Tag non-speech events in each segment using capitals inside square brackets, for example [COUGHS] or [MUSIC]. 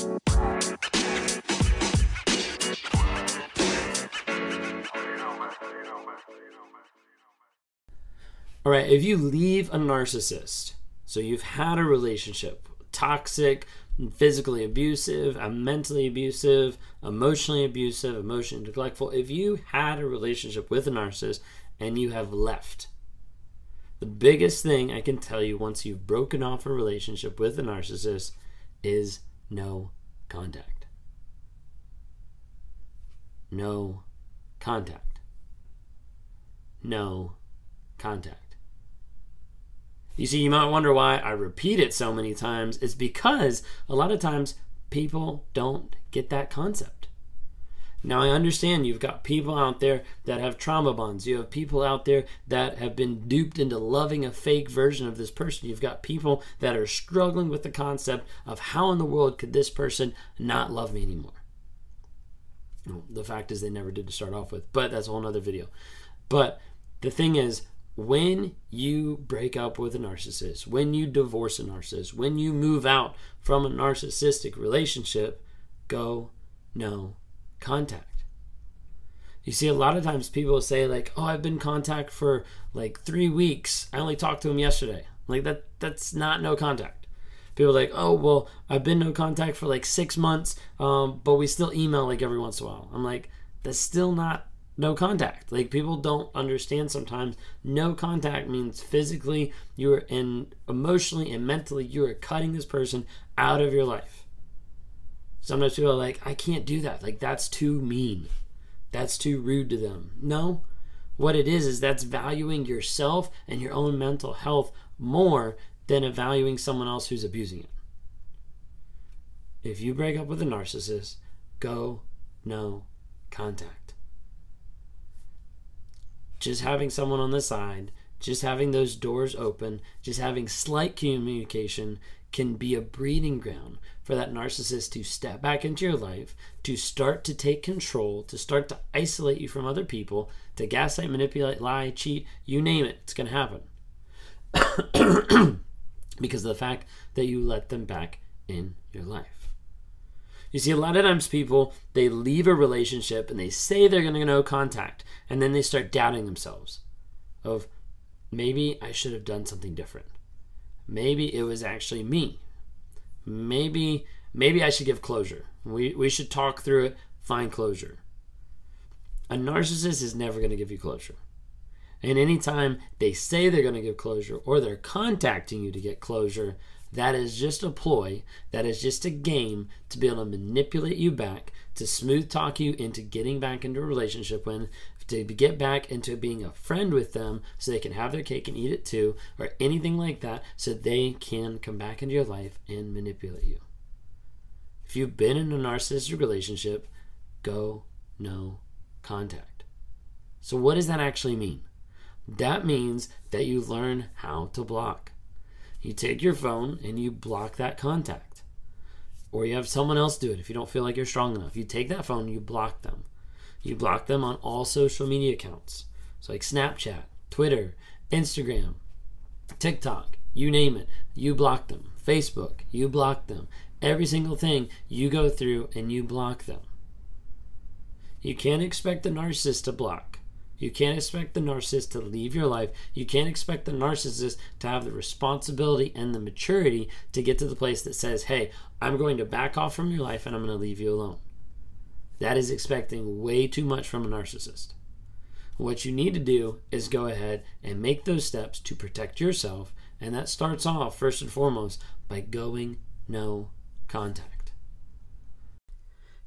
All right, if you leave a narcissist, so you've had a relationship, toxic, physically abusive, uh, mentally abusive, emotionally abusive, emotionally neglectful, if you had a relationship with a narcissist and you have left, the biggest thing I can tell you once you've broken off a relationship with a narcissist is no contact. No contact. No contact. You see, you might wonder why I repeat it so many times. It's because a lot of times people don't get that concept. Now, I understand you've got people out there that have trauma bonds. You have people out there that have been duped into loving a fake version of this person. You've got people that are struggling with the concept of how in the world could this person not love me anymore? Well, the fact is, they never did to start off with, but that's a whole other video. But the thing is, when you break up with a narcissist, when you divorce a narcissist, when you move out from a narcissistic relationship, go no contact. You see, a lot of times people say, like, oh, I've been in contact for like three weeks. I only talked to him yesterday. Like that that's not no contact. People are like, oh well, I've been no contact for like six months, um, but we still email like every once in a while. I'm like, that's still not no contact. Like people don't understand sometimes no contact means physically you're and emotionally and mentally you are cutting this person out of your life. Sometimes people are like, I can't do that. Like that's too mean. That's too rude to them. No. What it is is that's valuing yourself and your own mental health more than valuing someone else who's abusing it. If you break up with a narcissist, go no contact just having someone on the side, just having those doors open, just having slight communication can be a breeding ground for that narcissist to step back into your life, to start to take control, to start to isolate you from other people, to gaslight, manipulate, lie, cheat, you name it, it's going to happen. [COUGHS] because of the fact that you let them back in your life. You see, a lot of times people they leave a relationship and they say they're going to no contact, and then they start doubting themselves. Of maybe I should have done something different. Maybe it was actually me. Maybe maybe I should give closure. We we should talk through it, find closure. A narcissist is never going to give you closure. And anytime they say they're going to give closure or they're contacting you to get closure, that is just a ploy. That is just a game to be able to manipulate you back, to smooth talk you into getting back into a relationship with, to get back into being a friend with them so they can have their cake and eat it too, or anything like that, so they can come back into your life and manipulate you. If you've been in a narcissistic relationship, go no contact. So, what does that actually mean? That means that you learn how to block. You take your phone and you block that contact. Or you have someone else do it if you don't feel like you're strong enough. You take that phone, you block them. You block them on all social media accounts. So, like Snapchat, Twitter, Instagram, TikTok, you name it. You block them. Facebook, you block them. Every single thing you go through and you block them. You can't expect the narcissist to block. You can't expect the narcissist to leave your life. You can't expect the narcissist to have the responsibility and the maturity to get to the place that says, hey, I'm going to back off from your life and I'm going to leave you alone. That is expecting way too much from a narcissist. What you need to do is go ahead and make those steps to protect yourself. And that starts off, first and foremost, by going no contact.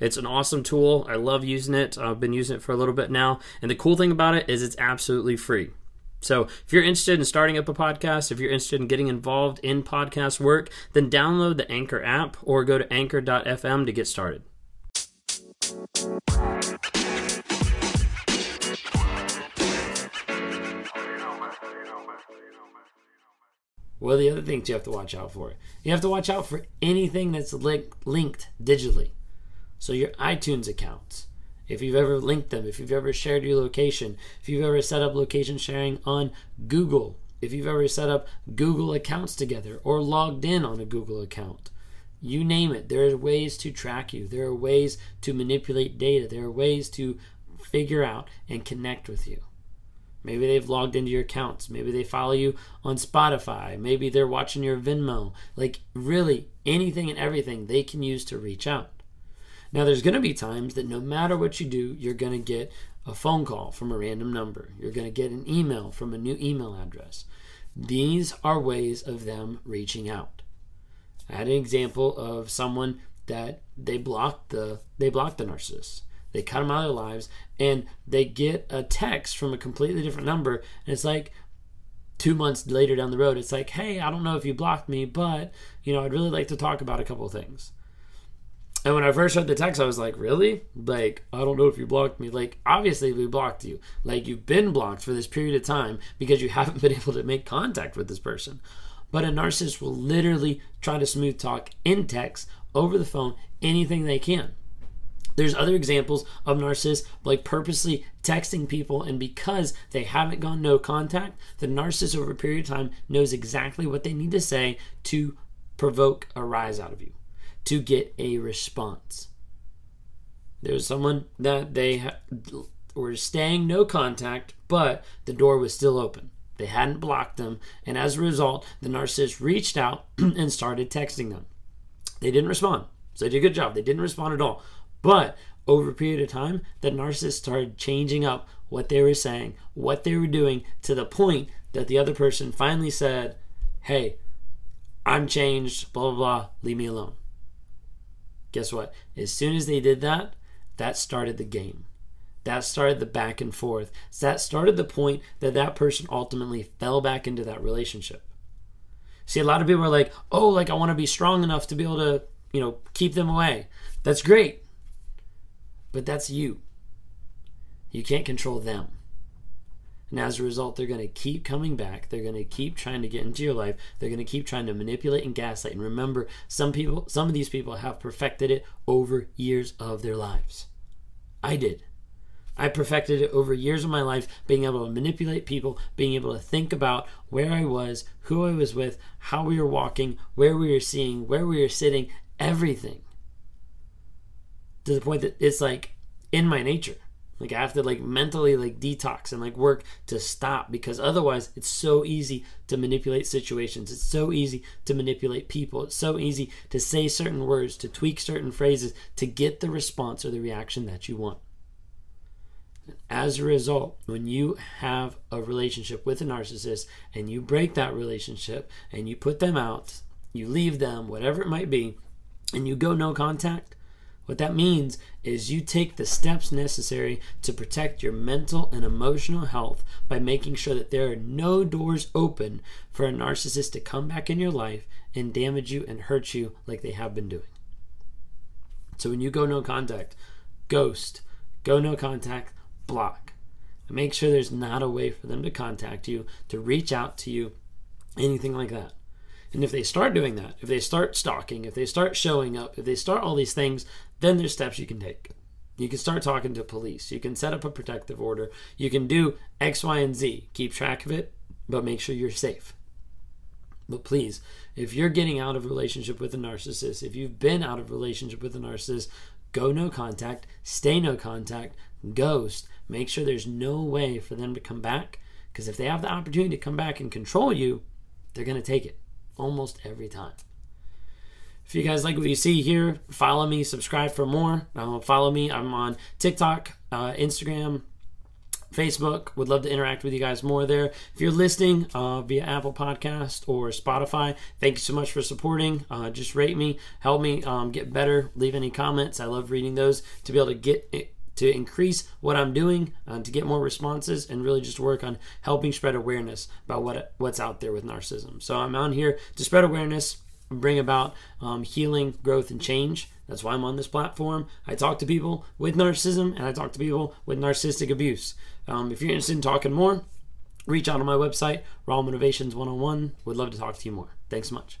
It's an awesome tool. I love using it. I've been using it for a little bit now. And the cool thing about it is it's absolutely free. So, if you're interested in starting up a podcast, if you're interested in getting involved in podcast work, then download the Anchor app or go to anchor.fm to get started. Well, the other things you have to watch out for? You have to watch out for anything that's linked digitally. So your iTunes accounts, if you've ever linked them, if you've ever shared your location, if you've ever set up location sharing on Google, if you've ever set up Google accounts together or logged in on a Google account, you name it. There are ways to track you, there are ways to manipulate data, there are ways to figure out and connect with you. Maybe they've logged into your accounts. Maybe they follow you on Spotify. Maybe they're watching your Venmo. Like, really, anything and everything they can use to reach out. Now, there's going to be times that no matter what you do, you're going to get a phone call from a random number. You're going to get an email from a new email address. These are ways of them reaching out. I had an example of someone that they blocked the they blocked the narcissist. They cut them out of their lives, and they get a text from a completely different number, and it's like two months later down the road, it's like, hey, I don't know if you blocked me, but you know, I'd really like to talk about a couple of things. And when I first read the text, I was like, really? Like, I don't know if you blocked me. Like, obviously, we blocked you. Like, you've been blocked for this period of time because you [LAUGHS] haven't been able to make contact with this person. But a narcissist will literally try to smooth talk in text, over the phone, anything they can. There's other examples of narcissists like purposely texting people, and because they haven't gone no contact, the narcissist over a period of time knows exactly what they need to say to provoke a rise out of you, to get a response. There's someone that they were staying no contact, but the door was still open. They hadn't blocked them, and as a result, the narcissist reached out [CLEARS THROAT] and started texting them. They didn't respond. So they did a good job. They didn't respond at all. But over a period of time, the narcissist started changing up what they were saying, what they were doing, to the point that the other person finally said, Hey, I'm changed, blah, blah, blah, leave me alone. Guess what? As soon as they did that, that started the game. That started the back and forth. That started the point that that person ultimately fell back into that relationship. See, a lot of people are like, oh, like I want to be strong enough to be able to, you know, keep them away. That's great. But that's you. You can't control them. And as a result, they're going to keep coming back. They're going to keep trying to get into your life. They're going to keep trying to manipulate and gaslight. And remember, some people, some of these people have perfected it over years of their lives. I did. I perfected it over years of my life, being able to manipulate people, being able to think about where I was, who I was with, how we were walking, where we were seeing, where we were sitting, everything to the point that it's like in my nature. Like I have to like mentally like detox and like work to stop because otherwise it's so easy to manipulate situations. It's so easy to manipulate people. It's so easy to say certain words, to tweak certain phrases to get the response or the reaction that you want. As a result, when you have a relationship with a narcissist and you break that relationship and you put them out, you leave them, whatever it might be, and you go no contact, what that means is you take the steps necessary to protect your mental and emotional health by making sure that there are no doors open for a narcissist to come back in your life and damage you and hurt you like they have been doing. So when you go no contact, ghost, go no contact, block. Make sure there's not a way for them to contact you, to reach out to you, anything like that. And if they start doing that, if they start stalking, if they start showing up, if they start all these things, then there's steps you can take. You can start talking to police. You can set up a protective order. You can do X, Y, and Z. Keep track of it, but make sure you're safe. But please, if you're getting out of relationship with a narcissist, if you've been out of relationship with a narcissist, go no contact, stay no contact, ghost. Make sure there's no way for them to come back. Because if they have the opportunity to come back and control you, they're going to take it almost every time. If you guys like what you see here, follow me, subscribe for more. Uh, follow me. I'm on TikTok, uh, Instagram, Facebook. Would love to interact with you guys more there. If you're listening uh, via Apple Podcast or Spotify, thank you so much for supporting. Uh, just rate me, help me um, get better. Leave any comments. I love reading those to be able to get to increase what I'm doing, uh, to get more responses, and really just work on helping spread awareness about what what's out there with narcissism. So I'm on here to spread awareness bring about um, healing, growth, and change. That's why I'm on this platform. I talk to people with narcissism and I talk to people with narcissistic abuse. Um, if you're interested in talking more, reach out on my website, Raw Motivations 101. Would love to talk to you more. Thanks so much.